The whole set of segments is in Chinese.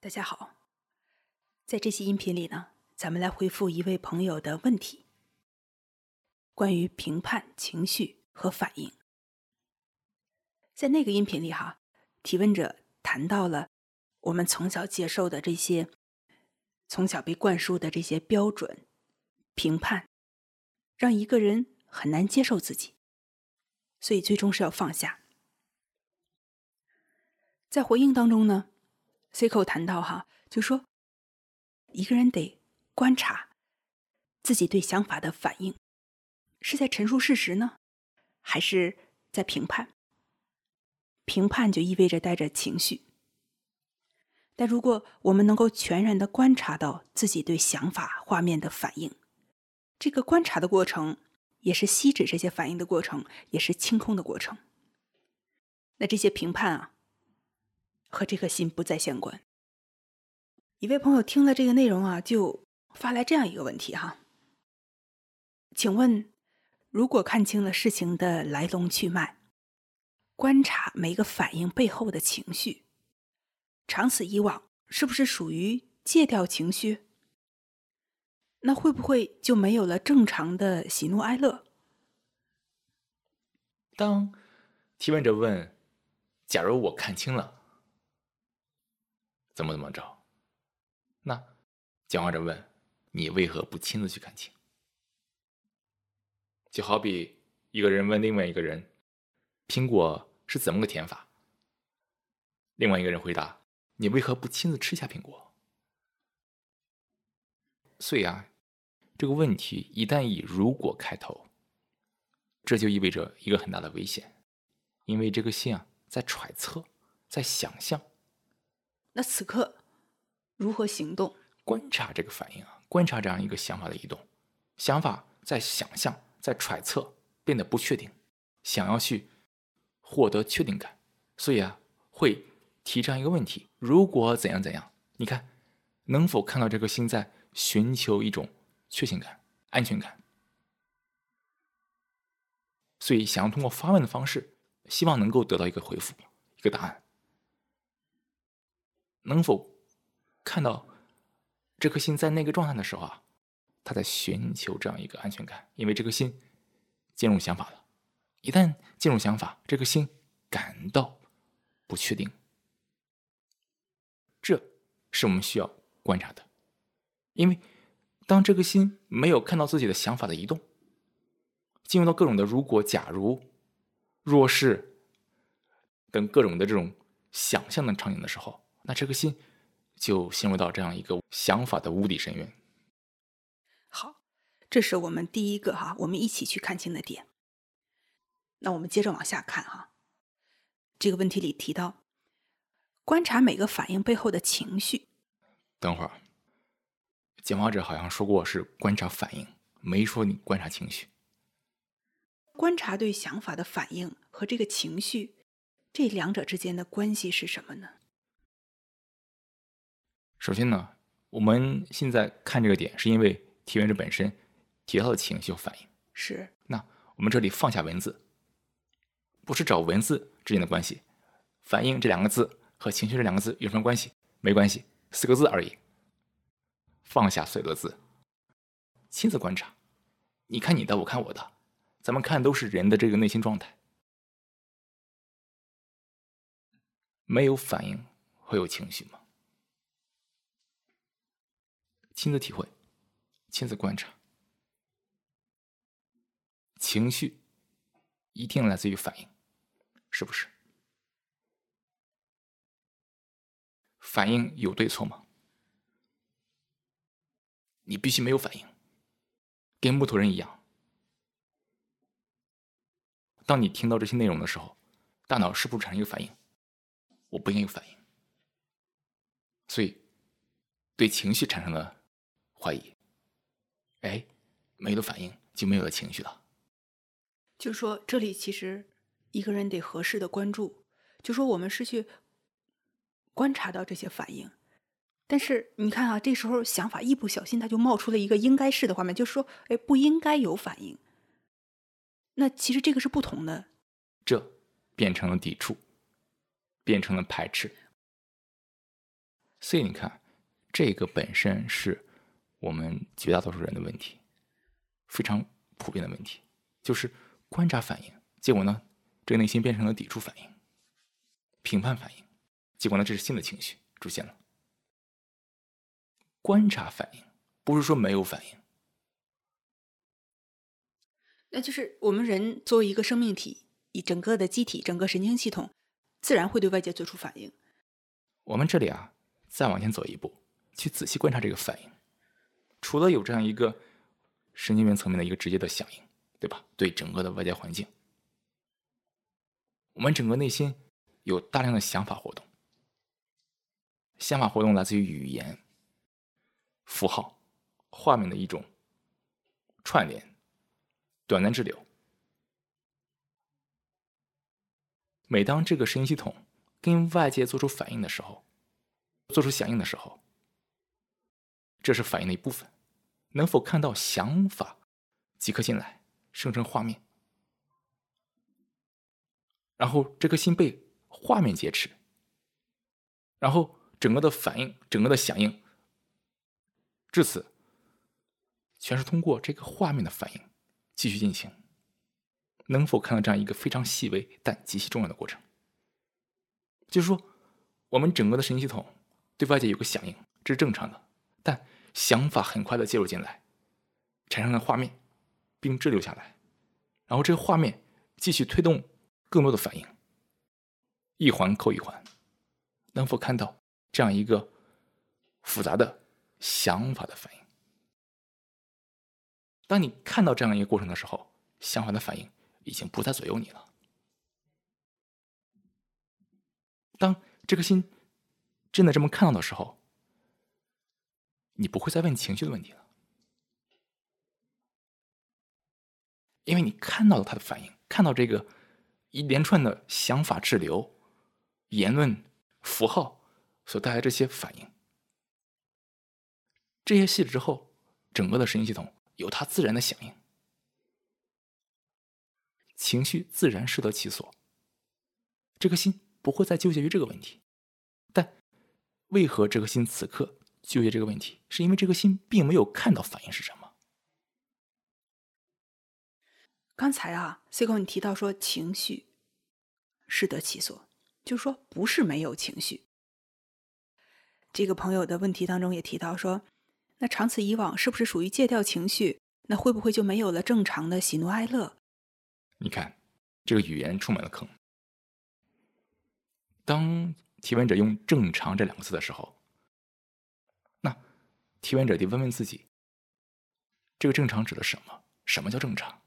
大家好，在这期音频里呢，咱们来回复一位朋友的问题，关于评判、情绪和反应。在那个音频里，哈，提问者谈到了我们从小接受的这些，从小被灌输的这些标准评判，让一个人很难接受自己，所以最终是要放下。在回应当中呢。C 口谈到哈，就说一个人得观察自己对想法的反应，是在陈述事实呢，还是在评判？评判就意味着带着情绪。但如果我们能够全然的观察到自己对想法、画面的反应，这个观察的过程也是吸止这些反应的过程，也是清空的过程。那这些评判啊。和这颗心不再相关。一位朋友听了这个内容啊，就发来这样一个问题哈：请问，如果看清了事情的来龙去脉，观察每个反应背后的情绪，长此以往，是不是属于戒掉情绪？那会不会就没有了正常的喜怒哀乐？当提问者问：“假如我看清了？”怎么怎么着？那讲话者问：“你为何不亲自去看清？”就好比一个人问另外一个人：“苹果是怎么个甜法？”另外一个人回答：“你为何不亲自吃下苹果？”所以啊，这个问题一旦以“如果”开头，这就意味着一个很大的危险，因为这个心啊在揣测，在想象。那此刻如何行动？观察这个反应啊，观察这样一个想法的移动，想法在想象，在揣测，变得不确定，想要去获得确定感，所以啊，会提这样一个问题：如果怎样怎样？你看，能否看到这颗心在寻求一种确信感、安全感？所以，想要通过发问的方式，希望能够得到一个回复，一个答案。能否看到这颗心在那个状态的时候啊，他在寻求这样一个安全感，因为这颗心进入想法了。一旦进入想法，这颗心感到不确定，这是我们需要观察的。因为当这颗心没有看到自己的想法的移动，进入到各种的如果、假如、若是等各种的这种想象的场景的时候。那这颗心就陷入到这样一个想法的无底深渊。好，这是我们第一个哈，我们一起去看清的点。那我们接着往下看哈。这个问题里提到，观察每个反应背后的情绪。等会儿，讲话者好像说过是观察反应，没说你观察情绪。观察对想法的反应和这个情绪，这两者之间的关系是什么呢？首先呢，我们现在看这个点，是因为提问者本身提到的情绪和反应。是。那我们这里放下文字，不是找文字之间的关系。反应这两个字和情绪这两个字有什么关系？没关系，四个字而已。放下所有的字，亲自观察。你看你的，我看我的，咱们看都是人的这个内心状态。没有反应会有情绪吗？亲自体会，亲自观察，情绪一定来自于反应，是不是？反应有对错吗？你必须没有反应，跟木头人一样。当你听到这些内容的时候，大脑是不是产生一个反应？我不应该有反应，所以对情绪产生了。怀疑，哎，没了反应就没有了情绪了。就说这里其实一个人得合适的关注，就说我们是去观察到这些反应，但是你看啊，这时候想法一不小心，他就冒出了一个应该是的画面，就是说，哎，不应该有反应。那其实这个是不同的，这变成了抵触，变成了排斥。所以你看，这个本身是我们绝大多数人的问题，非常普遍的问题，就是观察反应，结果呢，这个内心变成了抵触反应、评判反应，结果呢，这是新的情绪出现了。观察反应不是说没有反应，那就是我们人作为一个生命体，以整个的机体、整个神经系统，自然会对外界做出反应。我们这里啊，再往前走一步，去仔细观察这个反应。除了有这样一个神经元层面的一个直接的响应，对吧？对整个的外界环境，我们整个内心有大量的想法活动。想法活动来自于语言、符号、画面的一种串联、短暂滞留。每当这个神经系统跟外界做出反应的时候，做出响应的时候，这是反应的一部分。能否看到想法即刻进来，生成画面，然后这颗心被画面劫持，然后整个的反应、整个的响应，至此全是通过这个画面的反应继续进行。能否看到这样一个非常细微但极其重要的过程？就是说，我们整个的神经系统对外界有个响应，这是正常的，但想法很快的介入进来，产生了画面，并滞留下来，然后这个画面继续推动更多的反应，一环扣一环，能否看到这样一个复杂的想法的反应？当你看到这样一个过程的时候，想法的反应。已经不再左右你了。当这颗心真的这么看到的时候，你不会再问情绪的问题了，因为你看到了他的反应，看到这个一连串的想法滞留、言论、符号所带来这些反应，这些细致之后，整个的神经系统有它自然的响应。情绪自然适得其所，这颗心不会再纠结于这个问题。但为何这颗心此刻纠结这个问题？是因为这颗心并没有看到反应是什么。刚才啊，C 哥你提到说情绪适得其所，就是说不是没有情绪。这个朋友的问题当中也提到说，那长此以往，是不是属于戒掉情绪？那会不会就没有了正常的喜怒哀乐？你看，这个语言充满了坑。当提问者用“正常”这两个字的时候，那提问者得问问自己：这个“正常”指的什么？什么叫正常？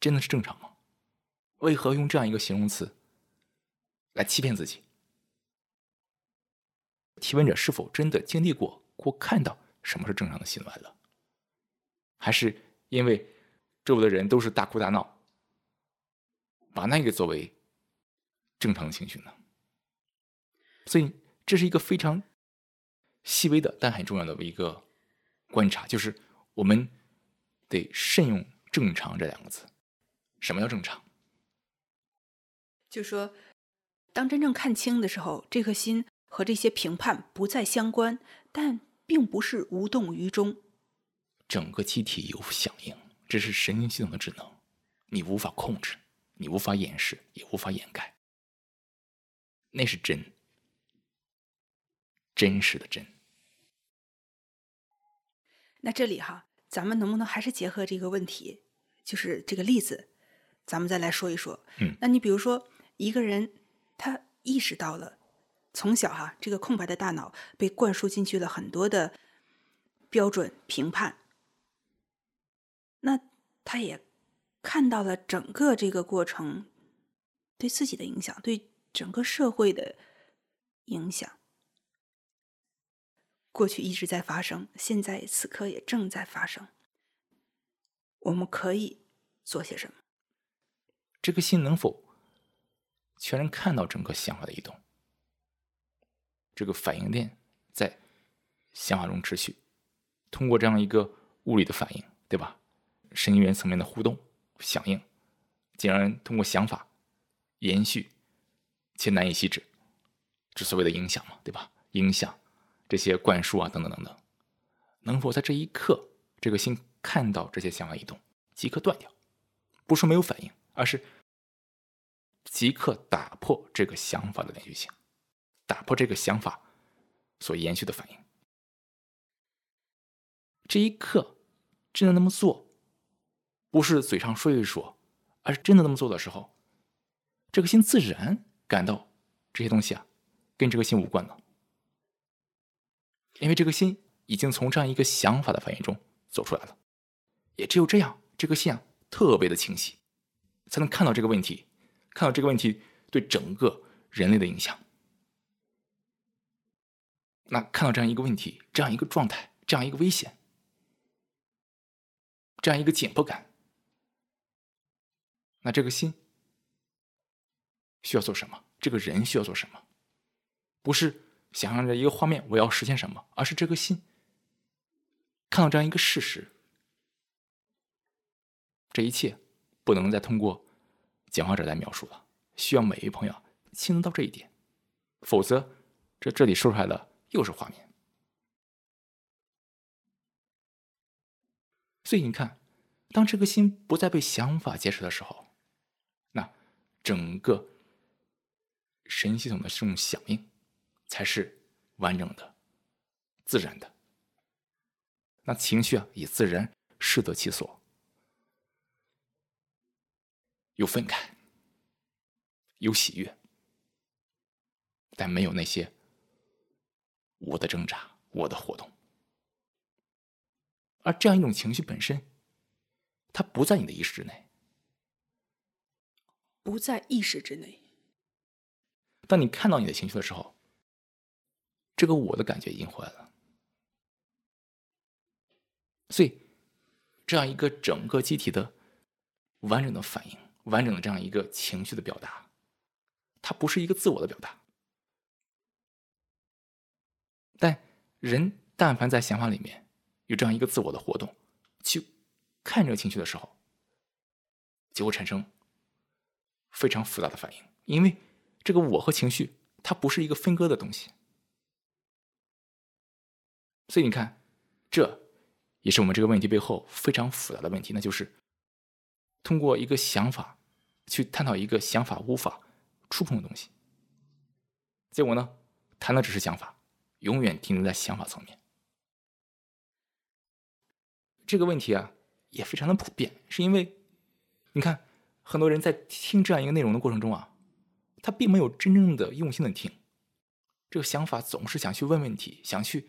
真的是正常吗？为何用这样一个形容词来欺骗自己？提问者是否真的经历过或看到什么是正常的喜怒哀乐？还是因为？周围的人都是大哭大闹，把那个作为正常的情绪呢？所以这是一个非常细微的但很重要的一个观察，就是我们得慎用“正常”这两个字。什么叫正常？就说，当真正看清的时候，这颗心和这些评判不再相关，但并不是无动于衷，整个机体有响应。这是神经系统的智能，你无法控制，你无法掩饰，也无法掩盖。那是真，真实的真。那这里哈，咱们能不能还是结合这个问题，就是这个例子，咱们再来说一说。嗯，那你比如说，一个人他意识到了，从小哈，这个空白的大脑被灌输进去了很多的标准评判。那他也看到了整个这个过程对自己的影响，对整个社会的影响。过去一直在发生，现在此刻也正在发生。我们可以做些什么？这个心能否全然看到整个想法的移动？这个反应链在想法中持续，通过这样一个物理的反应，对吧？神经元层面的互动、响应，竟然通过想法延续且难以吸止，这所谓的影响嘛，对吧？影响、这些灌输啊等等等等，能否在这一刻，这个心看到这些想法移动，即刻断掉？不是没有反应，而是即刻打破这个想法的连续性，打破这个想法所延续的反应。这一刻真的那么做，不是嘴上说一说，而是真的那么做的时候，这个心自然感到这些东西啊，跟这个心无关了，因为这个心已经从这样一个想法的反应中走出来了，也只有这样，这个心啊特别的清晰，才能看到这个问题，看到这个问题对整个人类的影响。那看到这样一个问题，这样一个状态，这样一个危险。这样一个紧迫感，那这个心需要做什么？这个人需要做什么？不是想象着一个画面，我要实现什么，而是这颗心看到这样一个事实，这一切不能再通过讲话者来描述了，需要每一位朋友亲到这一点，否则这这里说出来的又是画面。所以你看，当这个心不再被想法劫持的时候，那整个神系统的这种响应才是完整的、自然的。那情绪啊，也自然适得其所，有愤慨，有喜悦，但没有那些我的挣扎、我的活动。而这样一种情绪本身，它不在你的意识之内，不在意识之内。当你看到你的情绪的时候，这个我的感觉已经回来了。所以，这样一个整个机体的完整的反应，完整的这样一个情绪的表达，它不是一个自我的表达。但人但凡在想法里面。有这样一个自我的活动，去看这个情绪的时候，就会产生非常复杂的反应。因为这个我和情绪，它不是一个分割的东西。所以你看，这也是我们这个问题背后非常复杂的问题，那就是通过一个想法去探讨一个想法无法触碰的东西。结果呢，谈的只是想法，永远停留在想法层面。这个问题啊，也非常的普遍，是因为，你看，很多人在听这样一个内容的过程中啊，他并没有真正的用心的听，这个想法总是想去问问题，想去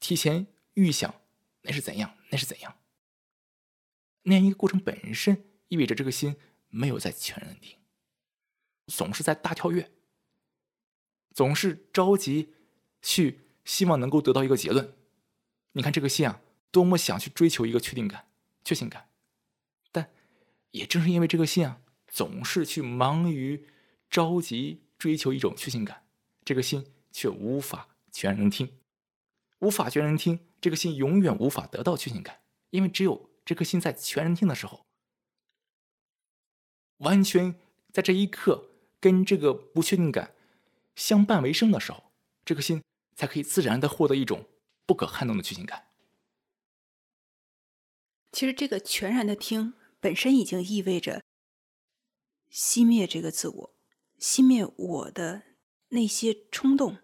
提前预想那是怎样，那是怎样。那样一个过程本身意味着这个心没有在全然的听，总是在大跳跃，总是着急去希望能够得到一个结论。你看这个心啊。多么想去追求一个确定感、确信感，但也正是因为这个心啊，总是去忙于着急追求一种确信感，这个心却无法全然听，无法全然听，这个心永远无法得到确信感，因为只有这颗心在全然听的时候，完全在这一刻跟这个不确定感相伴为生的时候，这颗心才可以自然的获得一种不可撼动的确信感。其实，这个全然的听本身已经意味着熄灭这个自我，熄灭我的那些冲动，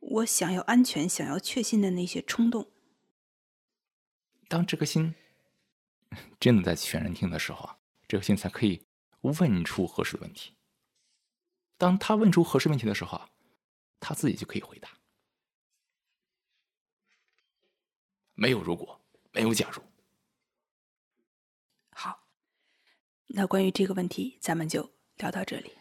我想要安全、想要确信的那些冲动。当这颗心 真的在全然听的时候啊，这颗心才可以问出合适的问题。当他问出合适问题的时候啊，他自己就可以回答。没有如果，没有假如。好那关于这个问题，咱们就聊到这里。好。